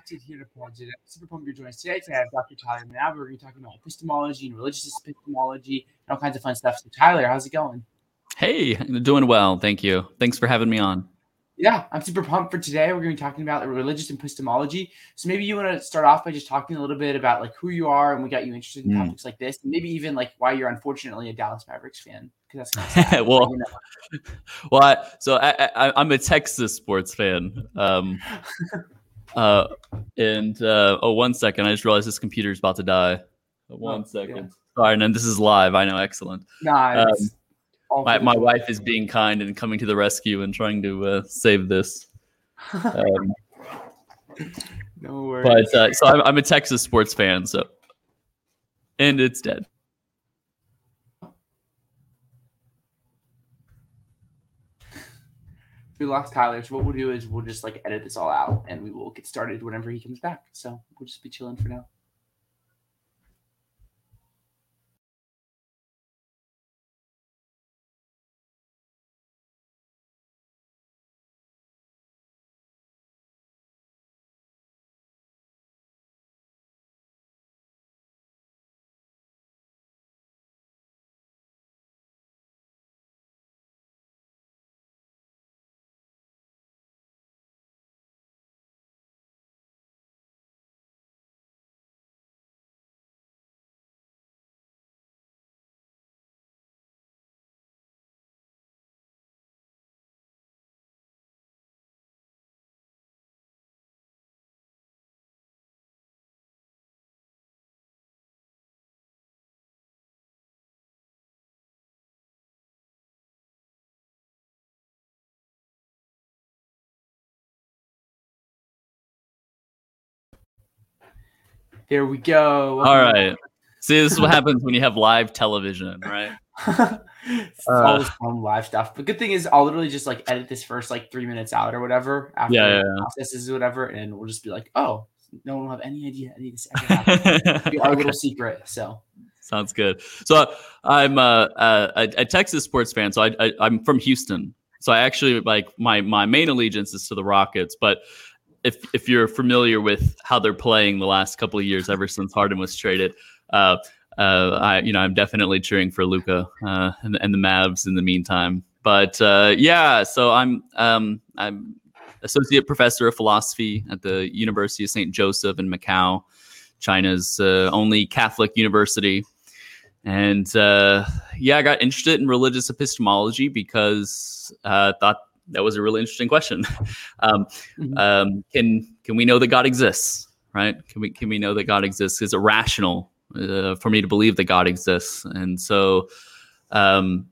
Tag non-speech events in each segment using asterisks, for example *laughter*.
back to Here to Apologetic. Super pumped you're joining us today. Today I have Dr. Tyler McNabb. We're going to be talking about epistemology and religious epistemology and all kinds of fun stuff. So, Tyler, how's it going? Hey, doing well. Thank you. Thanks for having me on. Yeah, I'm super pumped for today. We're going to be talking about religious epistemology. So maybe you want to start off by just talking a little bit about like who you are and we got you interested in mm. topics like this, and maybe even like why you're unfortunately a Dallas Mavericks fan. Because that's kind of *laughs* well, you know. *laughs* well, I, so I, I, am a Texas sports fan. Um, *laughs* uh, and uh, oh, one second, I just realized this computer is about to die. One oh, second. Yeah. Sorry, and this is live. I know, excellent. Nah, um, my, my wife is being kind and coming to the rescue and trying to uh, save this. *laughs* Um, no worries. But uh, so I'm, I'm a Texas sports fan, so and it's dead. We lost Tyler. So what we'll do is we'll just like edit this all out and we will get started whenever he comes back. So we'll just be chilling for now. There we go. All right. See, this is what happens when you have live television, right? *laughs* it's uh, always fun live stuff. But good thing is, I'll literally just like edit this first like three minutes out or whatever after yeah, yeah, yeah. processes or whatever, and we'll just be like, oh, no one will have any idea any of this ever *laughs* happened. Our little secret. So sounds good. So I'm uh, uh, a, a, Texas sports fan. So I, I I'm from Houston. So I actually like my my main allegiance is to the Rockets, but if if you're familiar with how they're playing the last couple of years, ever since Harden was traded, uh, uh, I you know I'm definitely cheering for Luka uh, and, and, the Mavs in the meantime. But uh, yeah, so I'm um, I'm associate professor of philosophy at the University of Saint Joseph in Macau, China's uh, only Catholic university. And uh, yeah, I got interested in religious epistemology because I thought that was a really interesting question. *laughs* um, mm-hmm. um, can can we know that God exists? Right? Can we can we know that God exists? Is it rational uh, for me to believe that God exists? And so, um,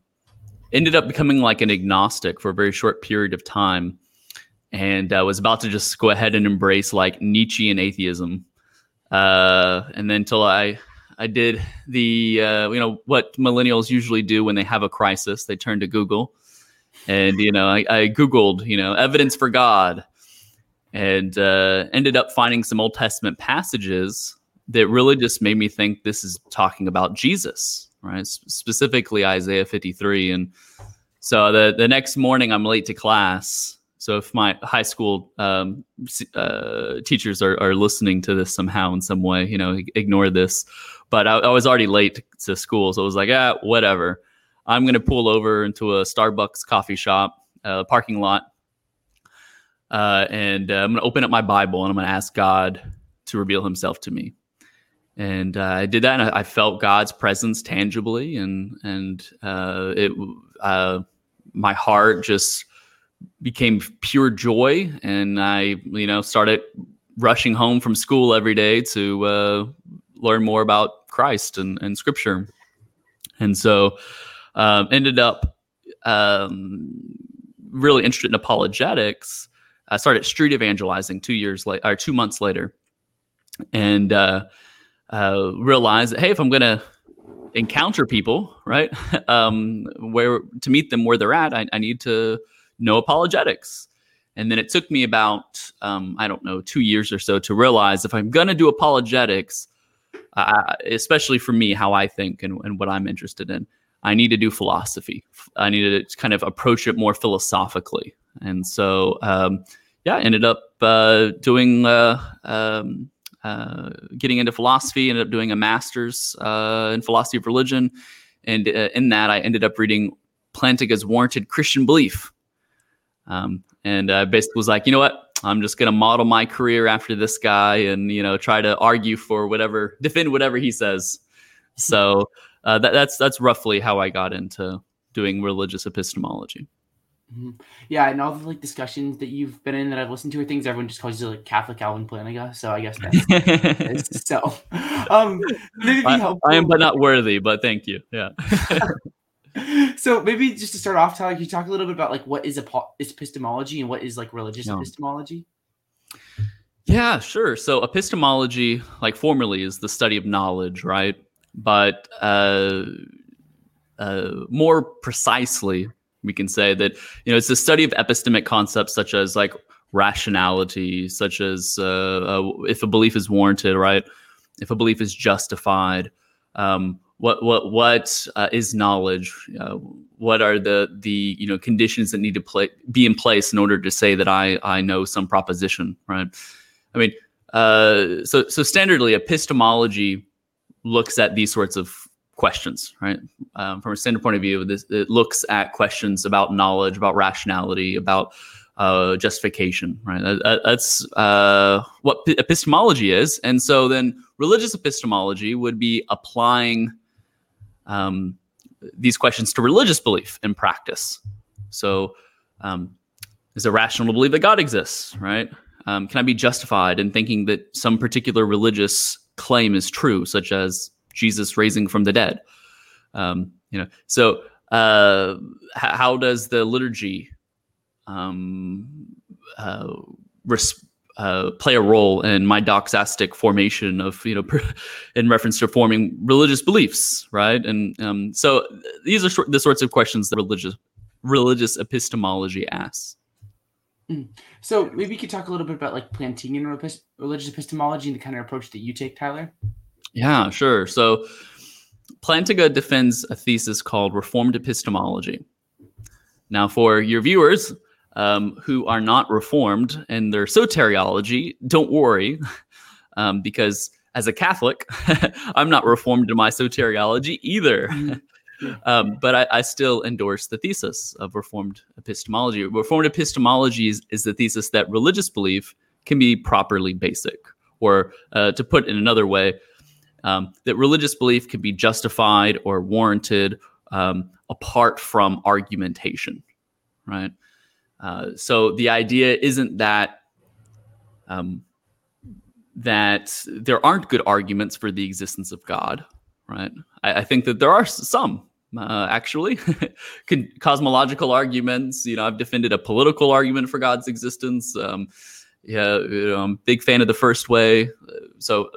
ended up becoming like an agnostic for a very short period of time, and I uh, was about to just go ahead and embrace like Nietzschean atheism. Uh, and then until I I did the uh, you know what millennials usually do when they have a crisis, they turn to Google and you know I, I googled you know evidence for god and uh, ended up finding some old testament passages that really just made me think this is talking about jesus right? S- specifically isaiah 53 and so the, the next morning i'm late to class. So if my high school um, uh, teachers are, are listening to this somehow in some way you know ignore this. But I, I was already late to school. So i was like ah whatever I'm going to pull over into a Starbucks coffee shop, uh, parking lot, uh, and uh, I'm going to open up my Bible and I'm going to ask God to reveal Himself to me. And uh, I did that, and I, I, felt God's presence tangibly, and and uh, it uh, my heart just became pure joy, and I you know started rushing home from school every day to learn more about Christ and, and Scripture. And so um, ended up um, really interested in apologetics. I started street evangelizing two years later, or two months later, and uh, uh, realized that hey, if I'm going to encounter people, right, *laughs* um, where to meet them where they're at, I, I, need to know apologetics. And then it took me about um, I don't know two years or so to realize if I'm going to do apologetics, uh, especially for me, how I think and, and what I'm interested in, I need to do philosophy. I need to kind of approach it more philosophically. And so, um, yeah, I ended up uh, doing uh, um, uh, getting into philosophy. Ended up doing a master's uh, in philosophy of religion, and uh, in that, I ended up reading Plantinga's Warranted Christian Belief. Um, and I basically was like, you know what? I'm just going to model my career after this guy, and you know, try to argue for whatever, defend whatever he says. So uh, that, that's that's roughly how I got into doing religious epistemology. Mm-hmm. Yeah, and all the like discussions that you've been in that I've listened to are things everyone just calls you like Catholic Alvin Plantinga. So I guess that's *laughs* so. Um, maybe I, I, am, but not worthy. But thank you. Yeah. *laughs* so maybe just to start off, Tyler, can you talk a little bit about like what is epistemology and what is like religious no. epistemology? Yeah, sure. So epistemology, like formerly, is the study of knowledge, right? But uh, uh, more precisely, we can say that you know it's the study of epistemic concepts such as like rationality, such as uh, uh, if a belief is warranted, right? If a belief is justified, um, what what what uh, is knowledge? Uh, what are the the you know conditions that need to play be in place in order to say that I I know some proposition, right? I mean, so so standardly epistemology looks at these sorts of questions, right? Um, from a standard point of view, this it looks at questions about knowledge, about rationality, about uh, justification, right? That, that's uh, what epistemology is, and so then religious epistemology would be applying um, these questions to religious belief and practice. So, um, is it rational to believe that God exists? Right? Um, can I be justified in thinking that some particular religious claim is true, such as Jesus raising from the dead? Um, you know, so uh, how does the liturgy um, uh, res- uh, play a role in my doxastic formation of you know in reference to forming religious beliefs right and um, so these are the sorts of questions that religious religious epistemology asks hmm. so maybe you could talk a little bit about like plantingan religious epistemology and the kind of approach that you take tyler yeah sure so plantinga defends a thesis called reformed epistemology now for your viewers um, who are not reformed in their soteriology, don't worry, *laughs* um, because as a Catholic, *laughs* I'm not reformed in my soteriology either. Mm-hmm. *laughs* um, but I, I, still endorse the thesis of Reformed epistemology. Reformed epistemology is, is the thesis that religious belief can be properly basic, or uh, to put in another way, um, that religious belief can be justified or warranted um, apart from argumentation, right? Uh, so the idea isn't that um, that there aren't good arguments for the existence of God, right? I, I think that there are some. Uh, actually, *laughs* cosmological arguments. You know, I've defended a political argument for God's existence. Um, yeah, you know, I'm a big fan of the first way. So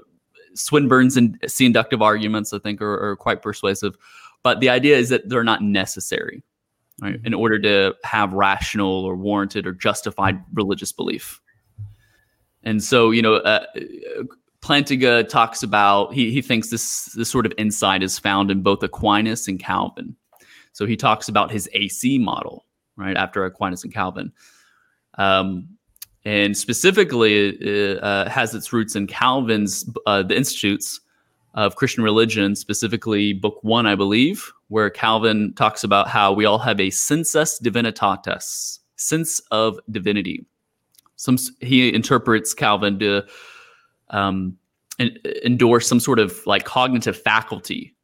Swinburne's and inductive arguments, I think, are, are quite persuasive. But the idea is that they're not necessary right, in order to have rational or warranted or justified religious belief. And so, you know, uh, Plantinga talks about he he thinks this this sort of insight is found in both Aquinas and Calvin. So he talks about his AC model, right after Aquinas and Calvin, um, and specifically it, uh, has its roots in Calvin's uh, the Institutes of Christian religion, specifically Book One, I believe, where Calvin talks about how we all have a sensus divinitatis, sense of divinity. Some he interprets Calvin to um, endorse some sort of like cognitive faculty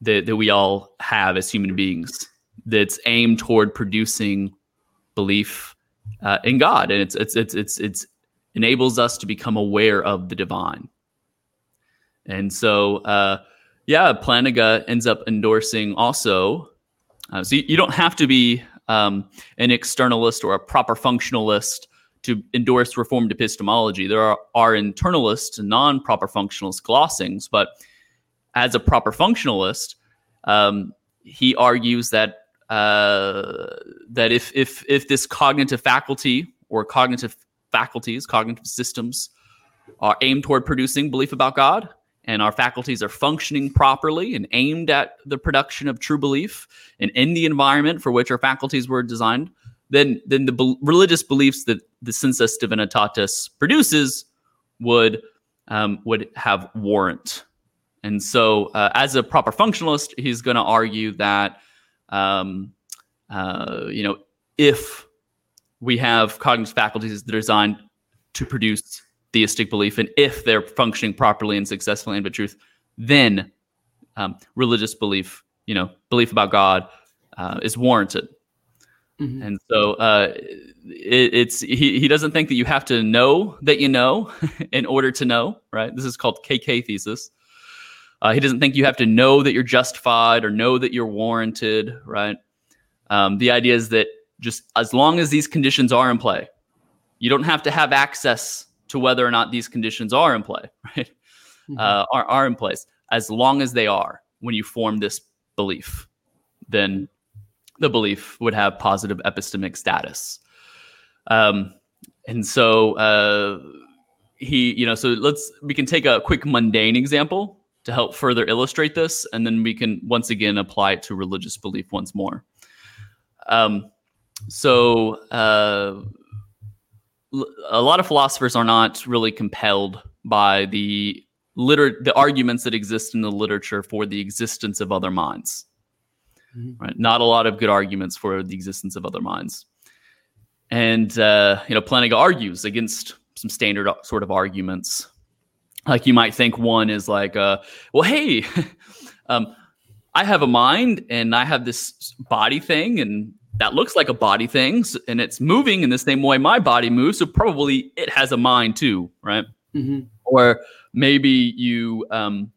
that that we all have as human beings that's aimed toward producing belief uh, in God, and it's it's it's it's it's enables us to become aware of the divine. And so, uh, yeah, Plantinga ends up endorsing also. Uh, so you, you, don't have to be um, an externalist or a proper functionalist to endorse Reformed epistemology. There are, are internalist, non proper functionalist glossings, but as a proper functionalist, um, he argues that uh, that if if if this cognitive faculty or cognitive faculties, cognitive systems, are aimed toward producing belief about God, and our faculties are functioning properly and aimed at the production of true belief and in the environment for which our faculties were designed, then then the be- religious beliefs that the sensus divinitatis produces would um, would have warrant. And so, uh, as a proper functionalist, he's going to argue that um, uh, you know if we have cognitive faculties that are designed to produce theistic belief, and if they're functioning properly and successfully in the truth, then um, religious belief, you know, belief about God, uh, is warranted. Mm-hmm. And so uh, it, it's he, he doesn't think that you have to know that you know *laughs* in order to know, right? This is called KK thesis. Uh, he doesn't think you have to know that you're justified or know that you're warranted, right? Um, the idea is that just as long as these conditions are in play, you don't have to have access to whether or not these conditions are in play, *laughs* right? Mm-hmm. Uh, are, are in place. As long as they are, when you form this belief, then the belief would have positive epistemic status. Um, and so uh, he, you know, so let's we can take a quick mundane example to help further illustrate this, and then we can once again apply it to religious belief once more. Um, so uh, a lot of philosophers are not really compelled by the liter- the arguments that exist in the literature for the existence of other minds. Mm-hmm. Right? Not a lot of good arguments for the existence of other minds. And uh, you know, Plantinga argues against some standard sort of arguments. Like you might think one is like, uh, well, hey, *laughs* um, I have a mind and I have this body thing, and that looks like a body thing, and it's moving in the same way my body moves. So probably it has a mind too, right? Mm-hmm. Or maybe you um,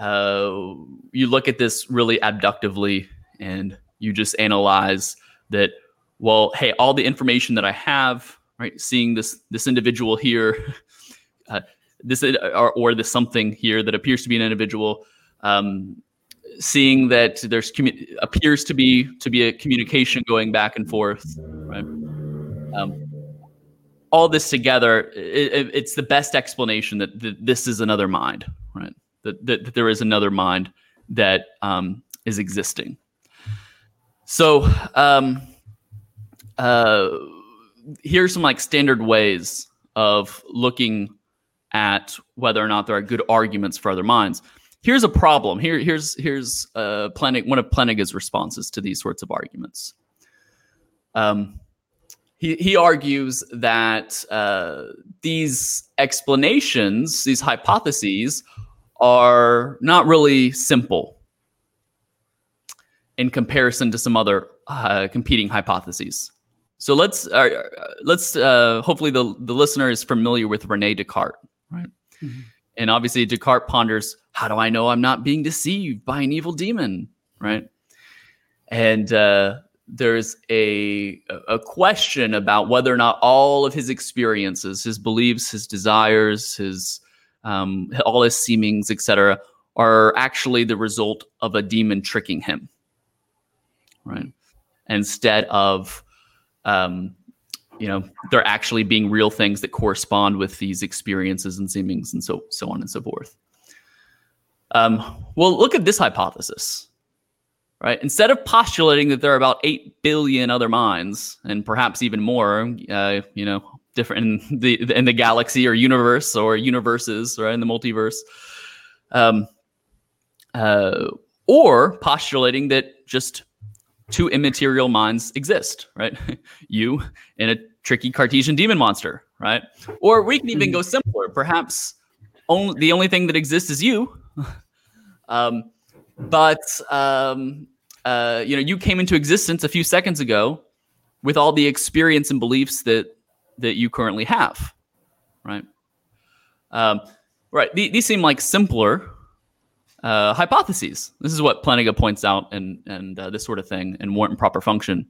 uh, you look at this really abductively and you just analyze that well hey all the information that i have right seeing this this individual here *laughs* uh, this or, or this something here that appears to be an individual um, seeing that there's commu- appears to be to be a communication going back and forth right? Um, all this together it, it, it's the best explanation that, that this is another mind right that, that, that there is another mind that um, is existing. So um, uh, here's some like standard ways of looking at whether or not there are good arguments for other minds. Here's a problem. Here, here's here's uh, Plantinga, one of Plantinga's responses to these sorts of arguments. Um, he, he argues that uh, these explanations, these hypotheses, are not really simple in comparison to some other uh, competing hypotheses. So let's uh, let's uh, hopefully the the listener is familiar with Rene Descartes, right? Mm-hmm. And obviously Descartes ponders, how do I know I'm not being deceived by an evil demon, right? And uh, there's a a question about whether or not all of his experiences, his beliefs, his desires, his um, all his seemings, etc., are actually the result of a demon tricking him, right? Instead of, um, you know, they're actually being real things that correspond with these experiences and seemings, and so so on and so forth. Um, well, look at this hypothesis, right? Instead of postulating that there are about eight billion other minds, and perhaps even more, uh, you know, different in the in the galaxy or universe or universes right in the multiverse. Um uh or postulating that just two immaterial minds exist right? *laughs* You and a tricky cartesian demon monster right? Or we can even go hmm. simpler. Perhaps only the only thing that exists is you. *laughs* Um but um uh you know you came into existence a few seconds ago with all the experience and beliefs that that you currently have, right? Um, right. These, these seem like simpler uh, hypotheses. This is what Plantinga points out, and and uh, this sort of thing, and warrant and proper function.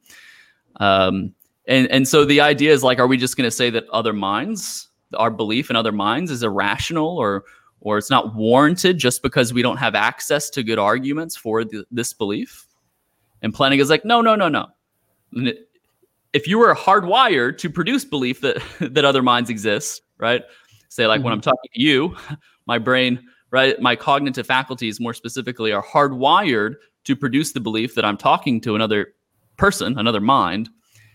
Um, and and so the idea is like, are we just going to say that other minds, our belief in other minds, is irrational, or or it's not warranted just because we don't have access to good arguments for this belief? And Plantinga is like, no, no, no, no if you were hardwired to produce belief that *laughs* that other minds exist, right? Say like mm-hmm. when I'm talking to you, *laughs* my brain, right, my cognitive faculties more specifically are hardwired to produce the belief that I'm talking to another person, another mind.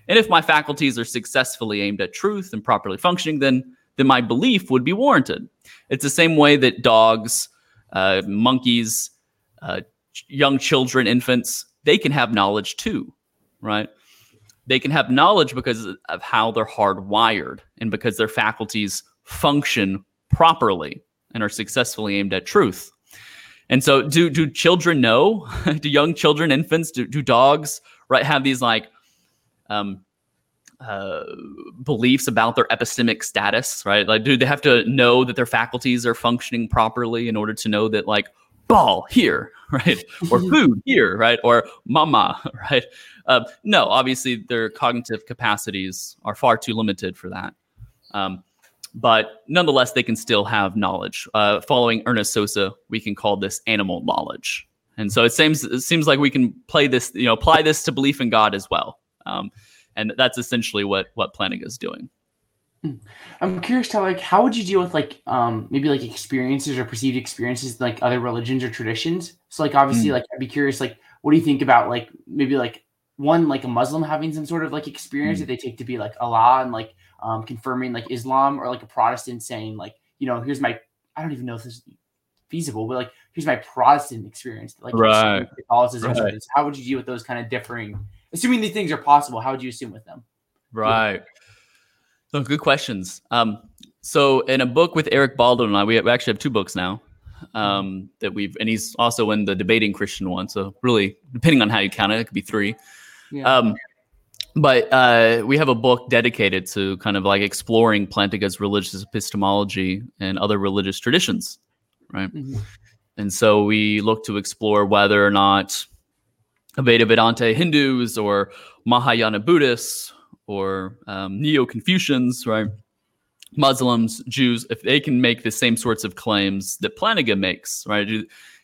And if my faculties are successfully aimed at truth and properly functioning, then then my belief would be warranted. It's the same way that dogs, uh, monkeys, uh, young children, infants, they can have knowledge too, right? They can have knowledge because of how they're hardwired and because their faculties function properly and are successfully aimed at truth. And so, do do children know? *laughs* do young children, infants, do, do dogs, right, have these like um, uh, beliefs about their epistemic status, right? Like, do they have to know that their faculties are functioning properly in order to know that, like, ball here, *laughs* right? Or *laughs* food here, right? Or mama, right? Uh, no, obviously, their cognitive capacities are far too limited for that. Um, but nonetheless, they can still have knowledge. Uh, following Ernest Sosa, we can call this animal knowledge. And so it seems it seems like we can play this, you know, apply this to belief in God as well. Um, and that's essentially what what Plantinga is doing. Hmm. I'm curious to like how would you deal with like um maybe like experiences or perceived experiences like other religions or traditions? So like obviously mm. like I'd be curious like what do you think about like maybe like one like a Muslim having some sort of like experience mm. that they take to be like Allah and like um, confirming like Islam or like a Protestant saying like, you know, here's my I don't even know if this is feasible, but like here's my Protestant experience, like right. Catholicism. Right. How would you deal with those kind of differing? Assuming these things are possible, how would you assume with them? Right. So good questions. Um, so in a book with Erik Baldwin and I, we, have, we actually have two books now um, that we've, and he's also in the debating Christian one. So really, depending on how you count it, it could be three. Yeah. Um, but uh, we have a book dedicated to kind of like exploring Plantinga's religious epistemology and other religious traditions, right? Mm-hmm. And so we look to explore whether or not Advaita Vedanta Hindus or Mahayana Buddhists or um, Neo Confucians, right? Muslims, Jews, if they can make the same sorts of claims that Plantinga makes, right?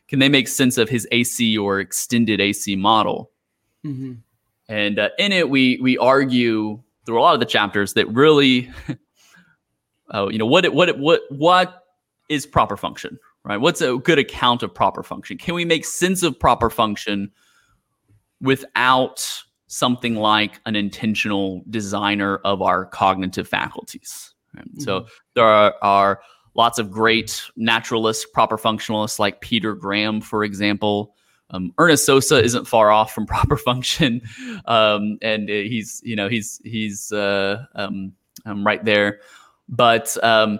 Can they make sense of his AC or extended AC model? Mm-hmm. And uh, in it, we we argue through a lot of the chapters that really, uh, *laughs* you know, what what what what is proper function, right? What's a good account of proper function? Can we make sense of proper function without something like an intentional designer of our cognitive faculties? Right? Mm-hmm. So there are, are lots of great naturalists, proper functionalists like Peter Graham, for example, um, Ernest Sosa isn't far off from *laughs* proper function, um, and he's you know he's he's uh, um, um right there. But um,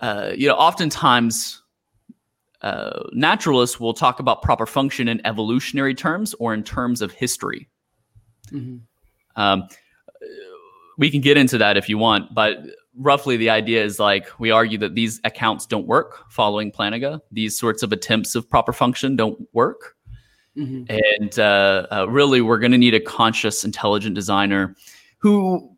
uh, you know, oftentimes uh, naturalists will talk about proper function in evolutionary terms or in terms of history. Mm-hmm. Um, we can get into that if you want, but roughly the idea is like we argue that these accounts don't work following Plantinga. These sorts of attempts of proper function don't work. Mm-hmm. And uh, uh, really, we're going to need a conscious, intelligent designer who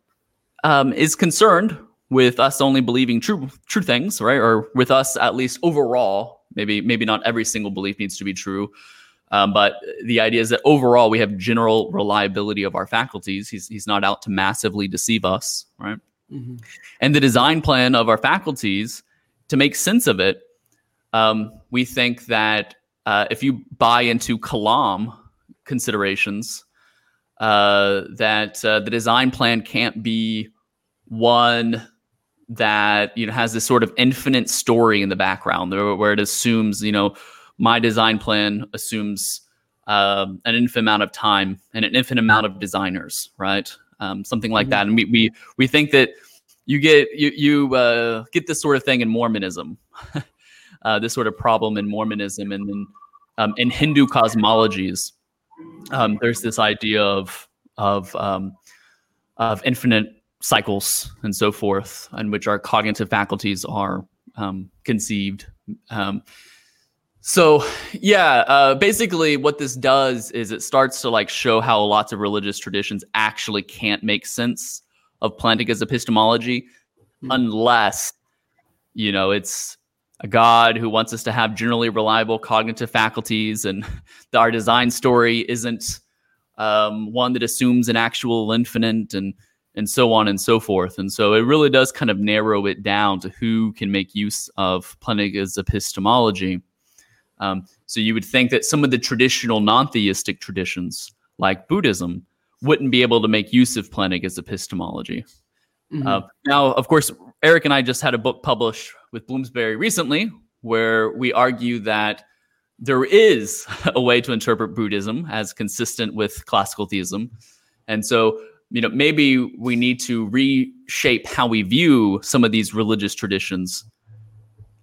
um, is concerned with us only believing true true things, right? Or with us at least overall. Maybe maybe not every single belief needs to be true. Um, but the idea is that overall we have general reliability of our faculties. He's, he's not out to massively deceive us, right? Mm-hmm. And the design plan of our faculties, to make sense of it, um, we think that uh, if you buy into Kalam considerations, uh, that uh, the design plan can't be one that you know has this sort of infinite story in the background, where it assumes you know my design plan assumes um, an infinite amount of time and an infinite amount of designers, right? Um, something like mm-hmm. that. And we, we we think that you get you you uh, get this sort of thing in Mormonism, *laughs* uh, this sort of problem in Mormonism and in um, in Hindu cosmologies. Um, there's this idea of of um, of infinite cycles and so forth, in which our cognitive faculties are um, conceived. So yeah, uh, basically what this does is it starts to like show how lots of religious traditions actually can't make sense of Plantinga's epistemology mm-hmm. unless you know it's a God who wants us to have generally reliable cognitive faculties, and *laughs* our design story isn't um, one that assumes an actual infinite and and so on and so forth. And so it really does kind of narrow it down to who can make use of Plantinga's epistemology. Um, so you would think that some of the traditional non theistic traditions, like Buddhism, wouldn't be able to make use of Plantinga's epistemology. Mm-hmm. Uh, now, of course, Erik and I just had a book published with Bloomsbury recently where we argue that there is *laughs* a way to interpret Buddhism as consistent with classical theism. And so, you know, maybe we need to reshape how we view some of these religious traditions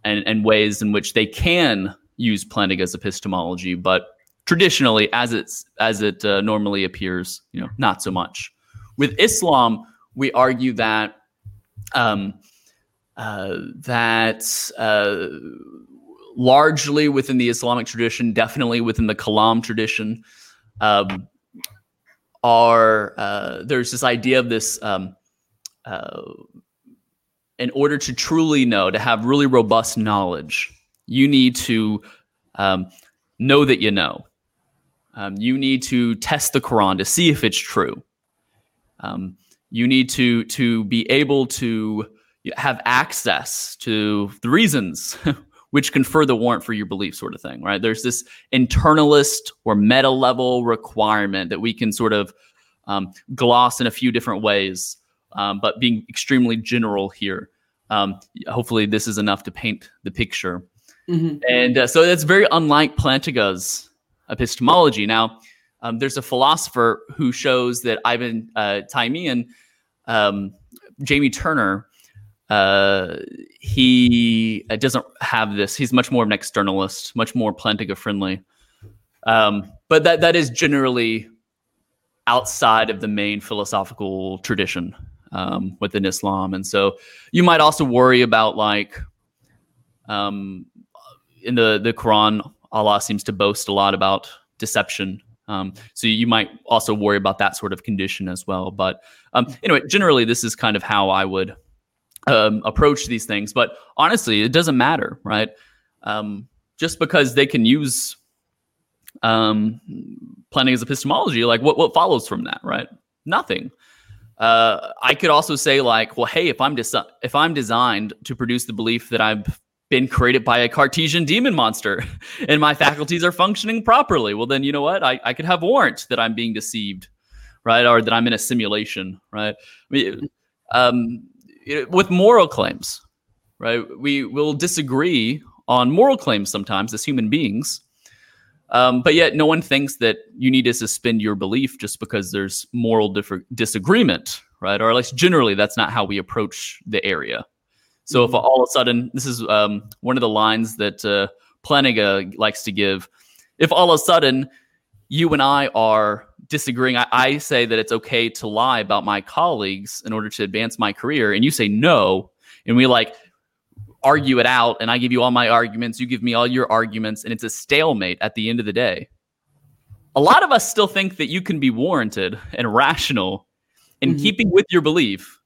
and, and ways in which they can use Plantinga's epistemology, but traditionally, as it's as it uh, normally appears, you know, not so much. With Islam, we argue that um, uh, that uh, largely within the Islamic tradition, definitely within the Kalam tradition, um, are uh, there's this idea of this. Um, uh, in order to truly know, to have really robust knowledge, you need to um, know that you know. Um, you need to test the Quran to see if it's true. Um, you need to to be able to have access to the reasons *laughs* which confer the warrant for your belief sort of thing right there's this internalist or meta level requirement that we can sort of um, gloss in a few different ways um, but being extremely general here um, hopefully this is enough to paint the picture mm-hmm. and uh, so that's very unlike plantinga's epistemology now um, there's a philosopher who shows that Ivan uh, um, Jamie Turner, uh, he uh, doesn't have this. He's much more of an externalist, much more Plantinga friendly. Um, but that that is generally outside of the main philosophical tradition um, within Islam, and so you might also worry about like um, in the the Quran, Allah seems to boast a lot about deception. Um, so you might also worry about that sort of condition as well. But um, anyway, generally, this is kind of how I would um, approach these things. But honestly, it doesn't matter, right? Um, just because they can use um, Plantinga's epistemology, like what what follows from that, right? Nothing. Uh, I could also say like, well, hey, if I'm desi- if I'm designed to produce the belief that I've been created by a Cartesian demon monster *laughs* and my faculties are functioning properly, well, then you know what? I, I could have warrant that I'm being deceived, right? Or that I'm in a simulation, right? Um, with moral claims, right? We will disagree on moral claims sometimes as human beings. Um, but yet, no one thinks that you need to suspend your belief just because there's moral differ- disagreement, right? Or at least generally, that's not how we approach the area. So if mm-hmm. all of a sudden, this is um, one of the lines that uh, Plantinga likes to give. If all of a sudden you and I are disagreeing, I, I say that it's okay to lie about my colleagues in order to advance my career, and you say no, and we like argue it out, and I give you all my arguments, you give me all your arguments, and it's a stalemate at the end of the day. A lot of us still think that you can be warranted and rational in mm-hmm. keeping with your belief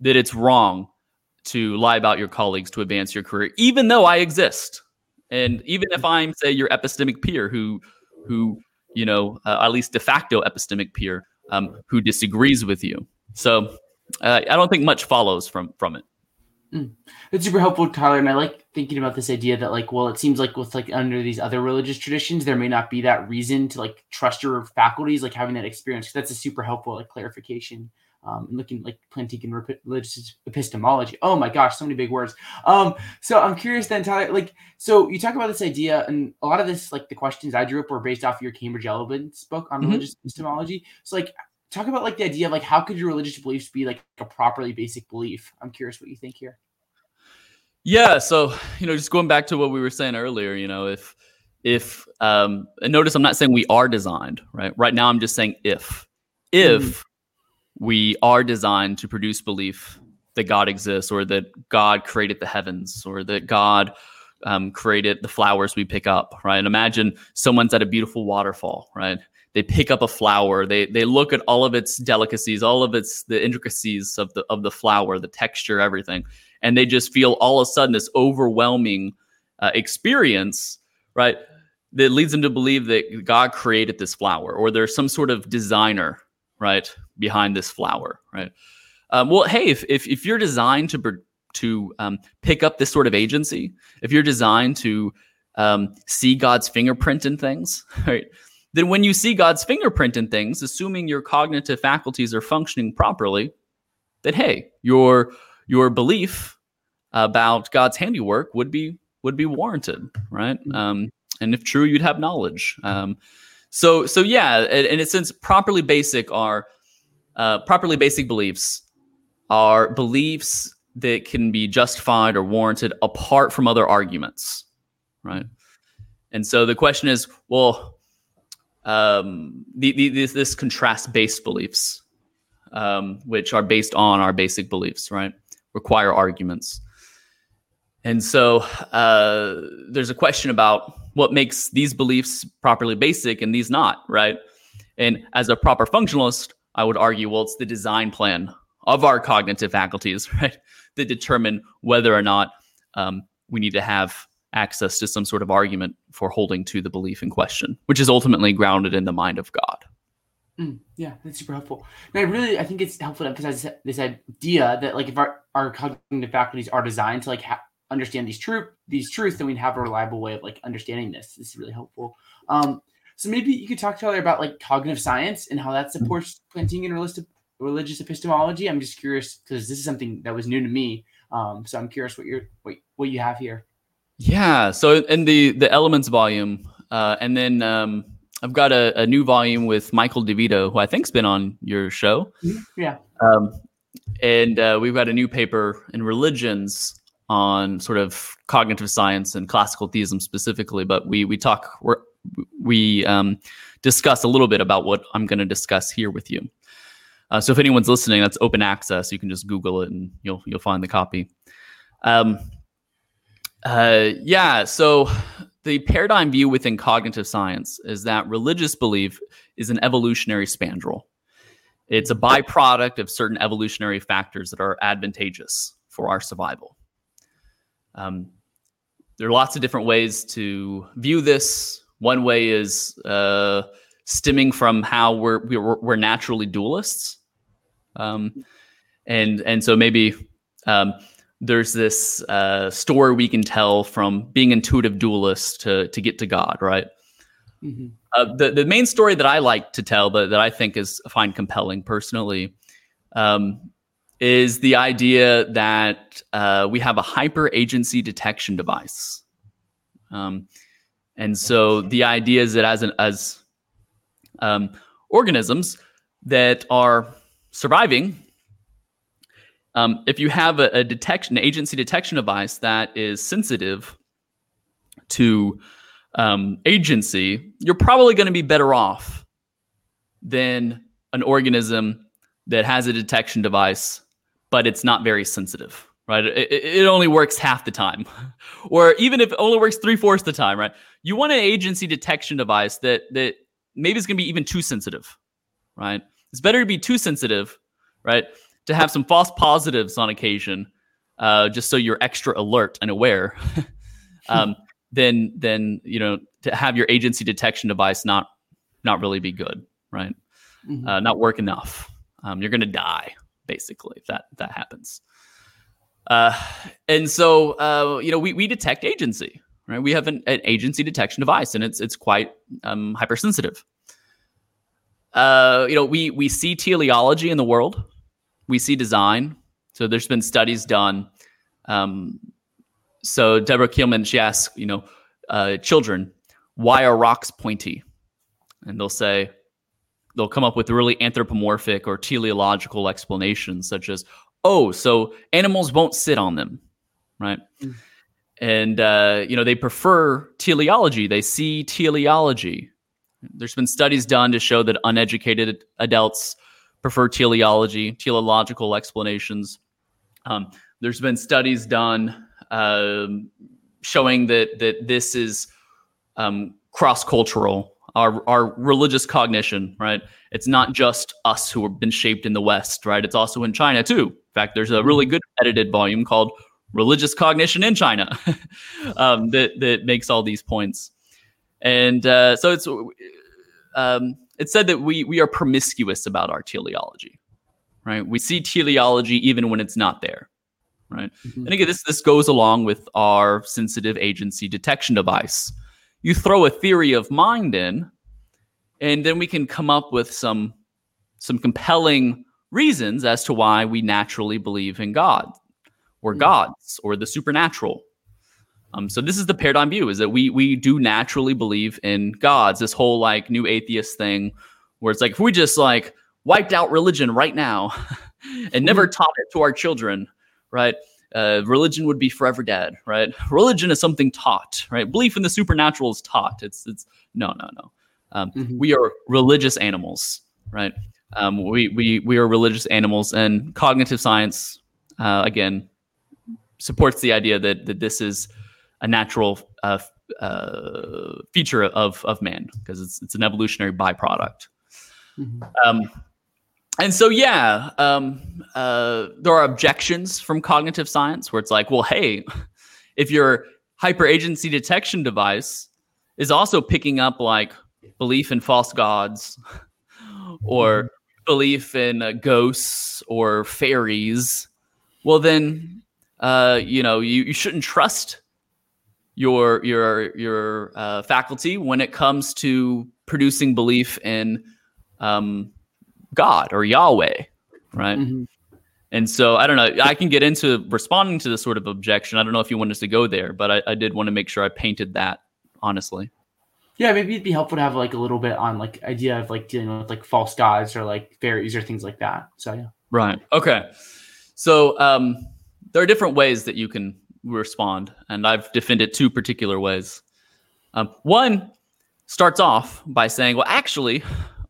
that it's wrong to lie about your colleagues to advance your career, even though I exist. And even if I'm, say, your epistemic peer who, who, you know, uh, at least de facto epistemic peer um, who disagrees with you. So uh, I don't think much follows from from it. Mm. It's super helpful, Tyler, and I like thinking about this idea that like, well, it seems like with like under these other religious traditions, there may not be that reason to like trust your faculties, like having that experience. That's a super helpful like clarification um, looking like Plantingan religious epistemology. Oh my gosh, so many big words. Um, so I'm curious then, Tyler, like, so you talk about this idea, and a lot of this, like the questions I drew up were based off your Cambridge Elements book on mm-hmm. religious epistemology. So, like, talk about like the idea of like how could your religious beliefs be like a properly basic belief? I'm curious what you think here. Yeah, so you know, just going back to what we were saying earlier, you know, if if um, and notice I'm not saying we are designed, right? Right now, I'm just saying if if mm we are designed to produce belief that God exists or that God created the heavens or that God um, created the flowers we pick up, right? And imagine someone's at a beautiful waterfall, right? They pick up a flower. They they look at all of its delicacies, all of its the intricacies of the of the flower, the texture, everything, and they just feel all of a sudden this overwhelming uh, experience, right? That leads them to believe that God created this flower, or there's some sort of designer, right, behind this flower, right? Um, well, hey, if, if, if you're designed to to um, pick up this sort of agency, if you're designed to um, see God's fingerprint in things, *laughs* right, then when you see God's fingerprint in things, assuming your cognitive faculties are functioning properly, then hey, your your belief about God's handiwork would be would be warranted, right? Mm-hmm. Um, and if true, you'd have knowledge. So so yeah, in, in a sense, properly basic are uh, properly basic beliefs are beliefs that can be justified or warranted apart from other arguments, right? And so the question is, well, um, the, the, this, this contrast-based beliefs, um, which are based on our basic beliefs, right, require arguments. And so uh, there's a question about what makes these beliefs properly basic and these not, right? And as a proper functionalist, I would argue, well, it's the design plan of our cognitive faculties, *laughs* right, that determine whether or not um, we need to have access to some sort of argument for holding to the belief in question, which is ultimately grounded in the mind of God. Mm, yeah, that's super helpful. And I really, I think it's helpful to emphasize this idea that, like, if our, our cognitive faculties are designed to like ha- understand these truth, these truths, then we'd have a reliable way of like understanding this. This is really helpful. Um, so maybe you could talk to other about like cognitive science and how that mm. supports Plantingan religious religious epistemology. I'm just curious because this is something that was new to me. Um, so I'm curious what you're what, what you have here. Yeah. So in the the elements volume, uh, and then um, I've got a, a, new volume with Michael DeVito, who I think's been on your show. Mm-hmm. Yeah. Um, and uh, we've got a new paper in religions on sort of cognitive science and classical theism specifically. But we we talk we we um, discuss a little bit about what I'm going to discuss here with you. Uh, so if anyone's listening, that's open access. You can just Google it and you'll you'll find the copy. Um, uh, yeah. So the paradigm view within cognitive science is that religious belief is an evolutionary spandrel. It's a byproduct of certain evolutionary factors that are advantageous for our survival. Um, there are lots of different ways to view this. One way is uh, stemming from how we're, we're, we're naturally dualists. Um, and and so maybe um, there's this uh, story we can tell from being intuitive dualists to to get to God, right? Mm-hmm. Uh, the the main story that I like to tell, that that I think is find compelling personally, um, is the idea that uh, we have a hyper agency detection device. Um, and so the idea is that as an as um, organisms that are surviving, um, if you have a, a, detection, an agency detection device that is sensitive to um, agency, you're probably going to be better off than an organism that has a detection device, but it's not very sensitive, right? It, it only works half the time, *laughs* or even if it only works three fourths the time, right? You want an agency detection device that that maybe is going to be even too sensitive, right? It's better to be too sensitive, right? To have some false positives on occasion, uh, just so you're extra alert and aware. *laughs* um, then, then you know, to have your agency detection device not not really be good, right? Mm-hmm. Uh, not work enough. Um, you're going to die basically that that happens. Uh, and so, uh, you know, we we detect agency, right? We have an, an agency detection device, and it's it's quite um, hypersensitive uh, you know, we we see teleology in the world, we see design. So there's been studies done. Um, so Deborah Kelemen, she asks, you know, uh, children, why are rocks pointy? And they'll say, they'll come up with really anthropomorphic or teleological explanations, such as, oh, so animals won't sit on them, right? Mm. And uh, you know, they prefer teleology. They see teleology there's been studies done to show that uneducated adults prefer teleology, teleological explanations. Um, there's been studies done um, showing that that this is um, cross cultural. Our our religious cognition, right? It's not just us who have been shaped in the West, right? It's also in China too. In fact, there's a really good edited volume called "Religious Cognition in China" *laughs* um, that that makes all these points. And uh, so it's um, it said that we we are promiscuous about our teleology, right? We see teleology even when it's not there, right? Mm-hmm. And again, this this goes along with our sensitive agency detection device. You throw a theory of mind in, and then we can come up with some some compelling reasons as to why we naturally believe in God or Mm. gods or the supernatural. Um, so this is the paradigm view: is that we we do naturally believe in gods. This whole like new atheist thing, where it's like if we just like wiped out religion right now *laughs* and never taught it to our children, right? Uh, religion would be forever dead, right? Religion is something taught, right? Belief in the supernatural is taught. It's it's no no no. Um, Mhm. We are religious animals, right? Um, we we we are religious animals, and cognitive science uh, again supports the idea that that this is a natural uh, uh, feature of of man because it's it's an evolutionary byproduct. Mhm. Um, and so, yeah, um, uh, there are objections from cognitive science where it's like, well, hey, if your hyper agency detection device is also picking up like belief in false gods or belief in uh, ghosts or fairies, well, then, uh, you know, you, you shouldn't trust your your your uh, faculty when it comes to producing belief in um, God or Yahweh, right? Mhm. And so I don't know. I can get into responding to this sort of objection. I don't know if you want us to go there, but I, I did want to make sure I painted that honestly. Yeah, maybe it'd be helpful to have like a little bit on like idea of like dealing with like false gods or like fairies or things like that. So yeah. Right. Okay. So um, there are different ways that you can respond, and I've defended two particular ways. Um, one starts off by saying, "Well, actually,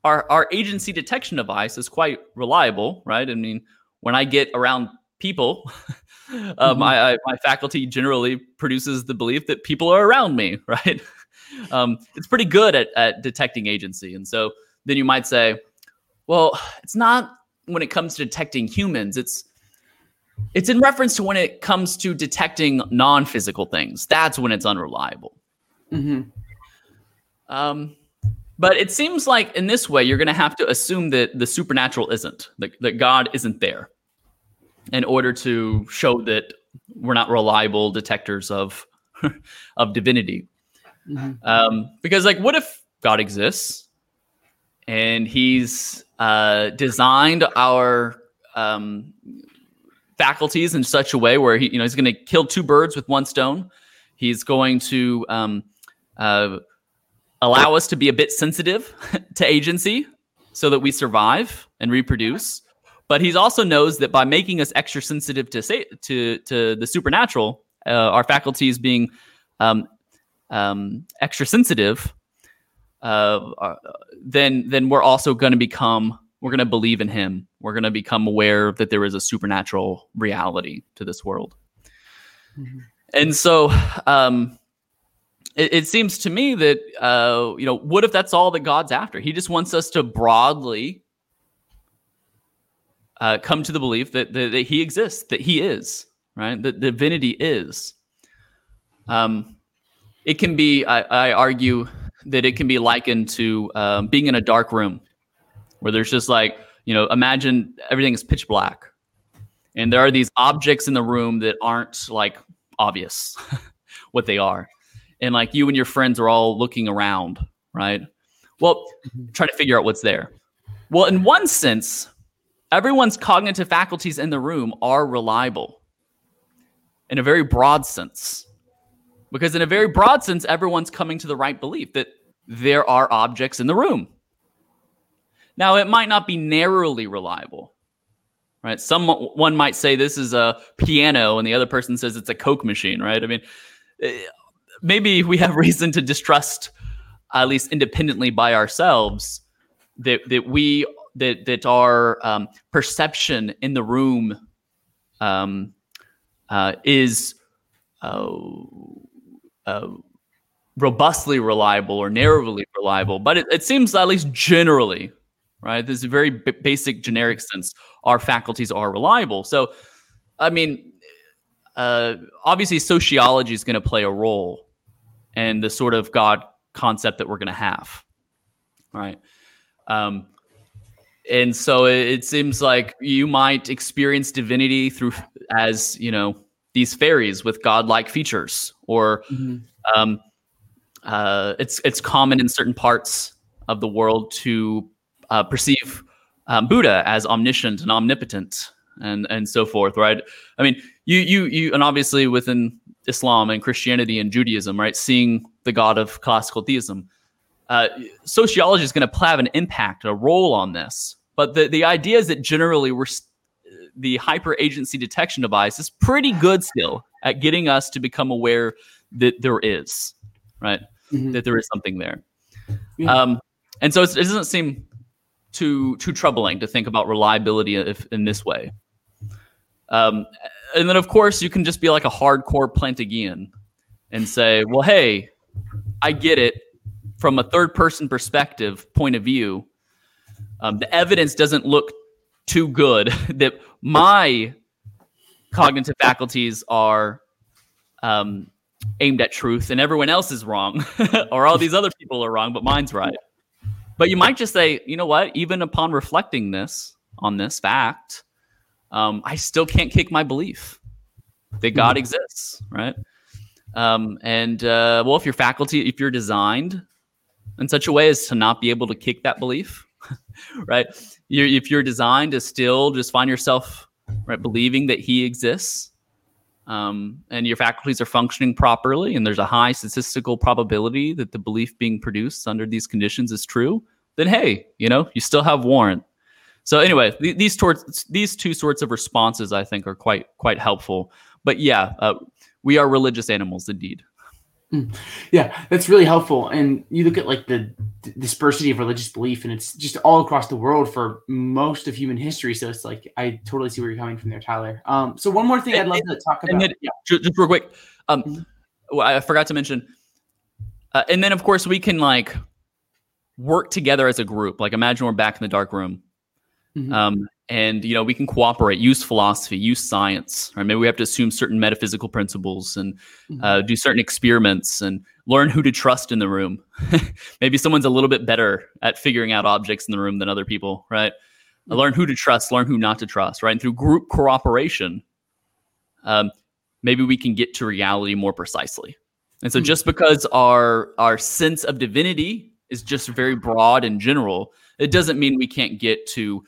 our our agency detection device is quite reliable, right? I mean, when I get around people, *laughs* um, Mhm. I, I, my faculty generally produces the belief that people are around me, *laughs* right? um, it's pretty good at, at detecting agency, and so then you might say, well, it's not when it comes to detecting humans. It's it's in reference to when it comes to detecting non-physical things. That's when it's unreliable. hmm Um, but it seems like in this way, you're going to have to assume that the supernatural isn't, that, that God isn't there in order to show that we're not reliable detectors of, *laughs* of divinity. hmm Um, because, like, what if God exists and he's uh, designed our um, faculties in such a way where he, you know, he's going to kill two birds with one stone. He's going to um, uh, allow us to be a bit sensitive *laughs* to agency so that we survive and reproduce. But he also knows that by making us extra sensitive to say, to to the supernatural, uh, our faculties being um, um, extra sensitive, uh, uh, then then we're also going to become we're going to believe in him. We're going to become aware that there is a supernatural reality to this world. Mhm. And so um, it, it seems to me that uh, you know, what if that's all that God's after? He just wants us to broadly uh, come to the belief that, that that He exists, that He is right, that divinity is. Um, it can be, I, I argue, that it can be likened to um, being in a dark room where there's just like you know, imagine everything is pitch black, and there are these objects in the room that aren't like obvious *laughs* what they are and like you and your friends are all looking around right well trying to figure out what's there well in one sense everyone's cognitive faculties in the room are reliable in a very broad sense because in a very broad sense everyone's coming to the right belief that there are objects in the room now it might not be narrowly reliable right? Someone might say this is a piano, and the other person says it's a Coke machine, right? I mean, eh, maybe we have *laughs* reason to distrust, at least independently by ourselves, that that we that that our um, perception in the room um, uh, is uh, uh, robustly reliable or narrowly reliable, but it, it seems at least generally, right? There's a very b- basic generic sense our faculties are reliable. So, I mean, uh, obviously, sociology is going to play a role in the sort of God concept that we're going to have, right? Um, and so it, it seems like you might experience divinity through as you know these fairies with godlike features, or Mhm. um, uh, it's it's common in certain parts of the world to uh, perceive um, Buddha as omniscient and omnipotent and and so forth, right? I mean, you you you, and obviously within Islam and Christianity and Judaism, right, seeing the God of classical theism, uh, sociology is going to have an impact, a role on this. But the the idea is that generally we're st- the hyper agency detection device is pretty good still at getting us to become aware that there is, right, mm-hmm. that there is something there. Yeah. Um, and so it doesn't seem too too troubling to think about reliability if, in this way. Um, and then, of course, you can just be like a hardcore Plantingan and say, well, hey, I get it from a third person perspective point of view. Um, the evidence doesn't look too good *laughs* that my cognitive faculties are um, aimed at truth and everyone else is wrong, *laughs* or all these other people are wrong, but mine's right. But you might just say, you know what? Even upon reflecting this on this fact, um, I still can't kick my belief that God mm-hmm. exists, right? Um, and uh, well, if your faculty, if you're designed in such a way as to not be able to kick that belief, *laughs* right? You're, if you're designed to still just find yourself right believing that He exists, um, and your faculties are functioning properly, and there's a high statistical probability that the belief being produced under these conditions is true, then hey, you know, you still have warrant so anyway, th- these sorts, these two sorts of responses, I think, are quite quite helpful. But yeah, uh, we are religious animals indeed. Mm. Yeah, that's really helpful. And you look at like the, the dispersity of religious belief, and it's just all across the world for most of human history. So it's like I totally see where you're coming from there, Tyler. Um, so one more thing and, I'd love and, to talk about. Then, yeah. just, just real quick, um, mm-hmm. I forgot to mention, uh, and then of course we can like work together as a group. Like imagine we're back in the dark room Mm-hmm. Um, and you know we can cooperate, use philosophy, use science, or maybe we have to assume certain metaphysical principles and mm-hmm. uh, do certain experiments and learn who to trust in the room. *laughs* maybe someone's a little bit better at figuring out objects in the room than other people, right? Mm-hmm. Learn who to trust, learn who not to trust, right? And through group cooperation, um, maybe we can get to reality more precisely. And so, mm-hmm. just because our our sense of divinity is just very broad and general, it doesn't mean we can't get to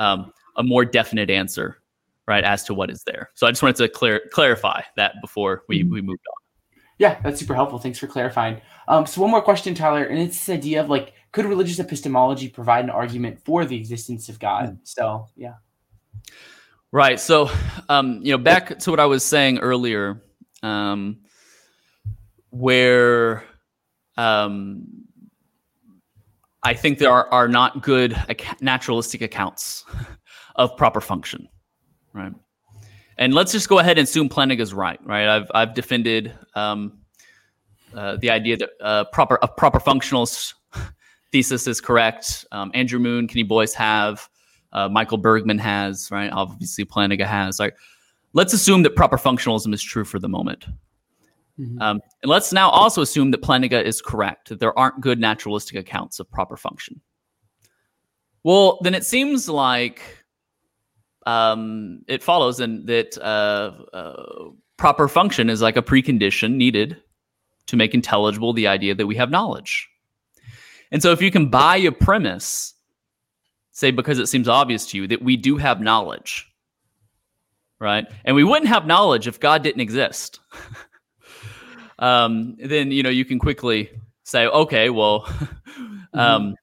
um, a more definite answer, right, as to what is there. So I just wanted to clear, clarify that before we, mm-hmm. we moved on. Yeah, that's super helpful. Thanks for clarifying. Um, so one more question, Tyler, and it's this idea of like, could religious epistemology provide an argument for the existence of God? Mm-hmm. So yeah. Right. So, um, you know, back to what I was saying earlier, um, where um, I think there are, are not good naturalistic accounts *laughs* of proper function, right? And let's just go ahead and assume is right, right? I've I've defended um, uh, the idea that uh, proper a proper functionalist *laughs* thesis is correct. Um, Andrew Moon, Kenny Boyce have, uh, Michael Bergmann has, right? Obviously, Plantinga has. Right? Let's assume that proper functionalism is true for the moment, Mm-hmm. Um, and let's now also assume that Plantinga is correct, that there aren't good naturalistic accounts of proper function. Well, then it seems like um, it follows then that uh, uh, proper function is like a precondition needed to make intelligible the idea that we have knowledge. And so if you can buy a premise, say because it seems obvious to you that we do have knowledge, right? And we wouldn't have knowledge if God didn't exist. *laughs* um, then you know you can quickly say, okay, well, *laughs* um,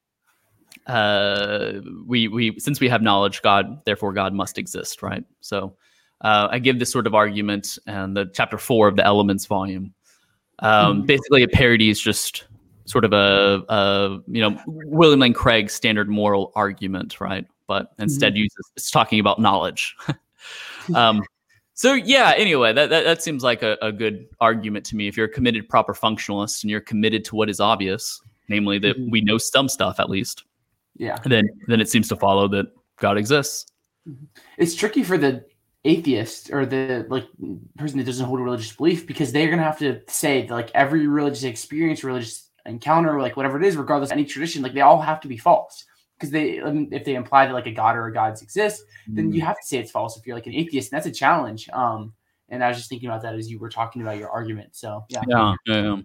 mm-hmm. uh, we we since we have knowledge, God therefore God must exist, right? So uh, I give this sort of argument and the chapter four of the Elements volume. Um, mm-hmm. Basically, a parody is just sort of a, a, you know William Lane Craig standard moral argument, right? But instead mm-hmm. uses it's talking about knowledge. *laughs* um, so yeah, anyway, that, that, that seems like a, a, good argument to me. If you're a committed proper functionalist and you're committed to what is obvious, namely that mm-hmm. we know some stuff at least, yeah, then then it seems to follow that God exists. Mm-hmm. It's tricky for the atheist or the like person that doesn't hold a religious belief because they're gonna have to say that, like every religious experience, religious encounter, like whatever it is, regardless of any tradition, like they all have to be false because they um, if they imply that like a god or a gods exist, then you mm. have to say it's false if you're like an atheist, and that's a challenge. Um, and I was just thinking about that as you were talking about your argument. So yeah, yeah, yeah.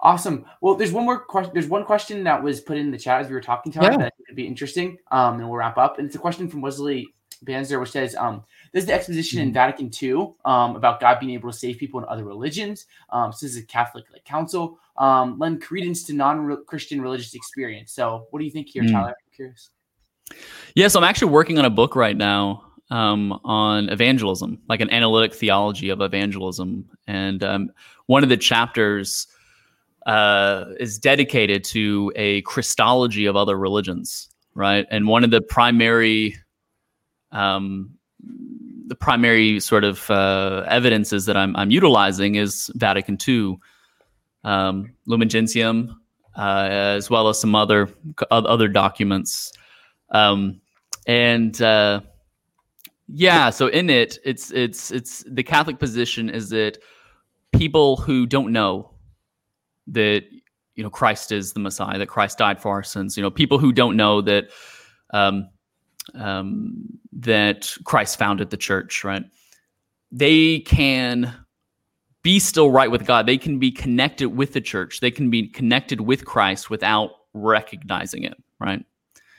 Awesome. Well, there's one more question. There's one question that was put in the chat as we were talking to yeah. that could be interesting. Um, and we'll wrap up. And it's a question from Wesley Banzer, which says, um, there's the exposition mm-hmm. in Vatican II um, about God being able to save people in other religions. Um, so this is a Catholic like council. Um, lend credence to non-Christian religious experience. So what do you think here, mm. Tyler? I'm curious. Yeah, so I'm actually working on a book right now um, on evangelism, like an analytic theology of evangelism. And um, one of the chapters uh, is dedicated to a Christology of other religions, right? And one of the primary, um, the primary sort of uh, evidences that I'm, I'm utilizing is Vatican II, um, Lumen Gentium, uh, as well as some other other documents. Um, and uh, yeah, so in it, it's it's it's the Catholic position is that people who don't know that you know Christ is the Messiah, that Christ died for our sins, you know, people who don't know that um, um, that Christ founded the church, right? They can be still right with God. They can be connected with the church. They can be connected with Christ without recognizing it, right?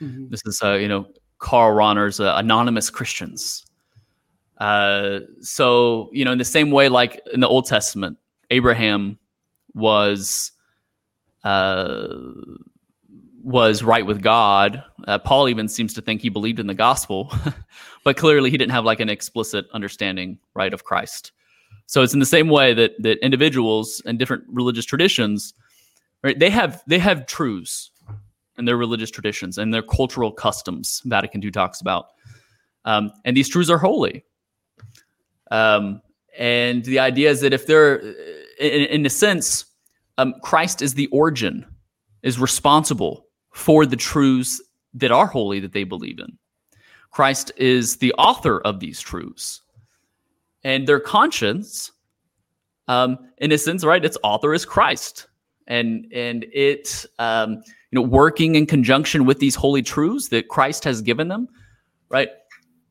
Mm-hmm. This is, uh, you know, Karl Rahner's uh, Anonymous Christians. Uh, so, you know, in the same way, like in the Old Testament, Abraham was uh, was right with God. Uh, Paul even seems to think he believed in the gospel, *laughs* but clearly he didn't have like an explicit understanding, right, of Christ. So it's in the same way that that individuals and different religious traditions, right, they have they have truths in their religious traditions and their cultural customs. Vatican II talks about, um, and these truths are holy. Um, and the idea is that if they're, in, in a sense, um, Christ is the origin, is responsible for the truths that are holy that they believe in. Christ is the author of these truths, and their conscience, um, in a sense, right? Its author is Christ, and and it um, you know, working in conjunction with these holy truths that Christ has given them, right?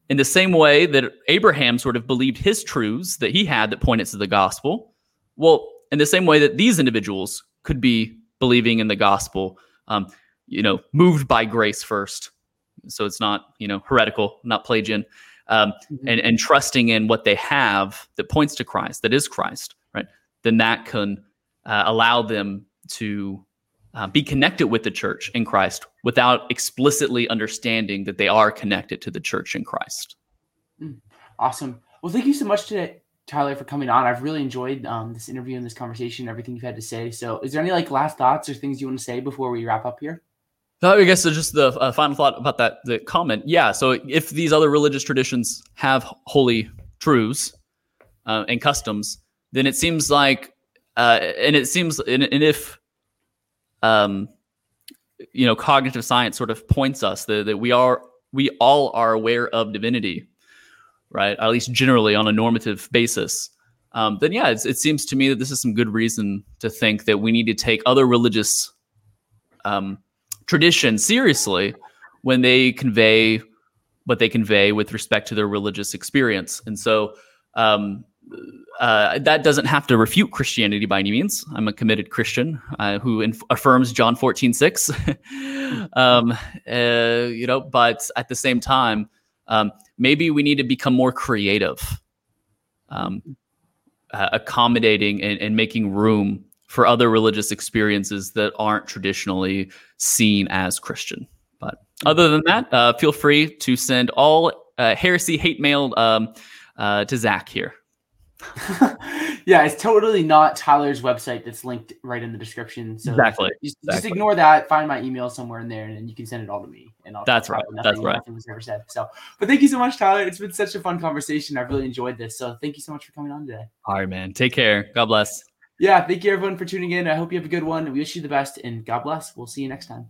In the same way that Abraham sort of believed his truths that he had that pointed to the gospel. Well, in the same way that these individuals could be believing in the gospel, um, you know, moved by grace first. So it's not, you know, heretical, not Pelagian, um, mm-hmm. and, and trusting in what they have that points to Christ, that is Christ, right? Then that can uh, allow them to uh, be connected with the church in Christ without explicitly understanding that they are connected to the church in Christ. Mm, awesome. Well, thank you so much today, Tyler, for coming on. I've really enjoyed um, this interview and this conversation, everything you've had to say. So, is there any like last thoughts or things you want to say before we wrap up here? I guess so just the uh, final thought about that the comment. Yeah, so if these other religious traditions have holy truths uh, and customs, then it seems like, uh, and it seems, and, and if um, you know, cognitive science sort of points us that, that we are we all are aware of divinity, right? At least generally on a normative basis. Um, then yeah, it seems to me that this is some good reason to think that we need to take other religious um, traditions seriously when they convey what they convey with respect to their religious experience. And so um, uh, that doesn't have to refute Christianity by any means. I'm a committed Christian uh, who inf- affirms John 14, 6. *laughs* um, uh, you know, but at the same time, um, maybe we need to become more creative, um, uh, accommodating and, and, making room for other religious experiences that aren't traditionally seen as Christian. But other than that, uh, feel free to send all uh, heresy hate mail um, to Zach here. *laughs* yeah, it's totally not Tyler's website that's linked right in the description. So exactly. Just, exactly. just ignore that. Find my email somewhere in there, and then you can send it all to me. And I'll that's right. Nothing, that's right. Nothing was ever said. So, but thank you so much, Tyler. It's been such a fun conversation. I've really enjoyed this. So, thank you so much for coming on today. All right, man. Take care. God bless. Yeah, thank you everyone for tuning in. I hope you have a good one. We wish you the best, and God bless. We'll see you next time.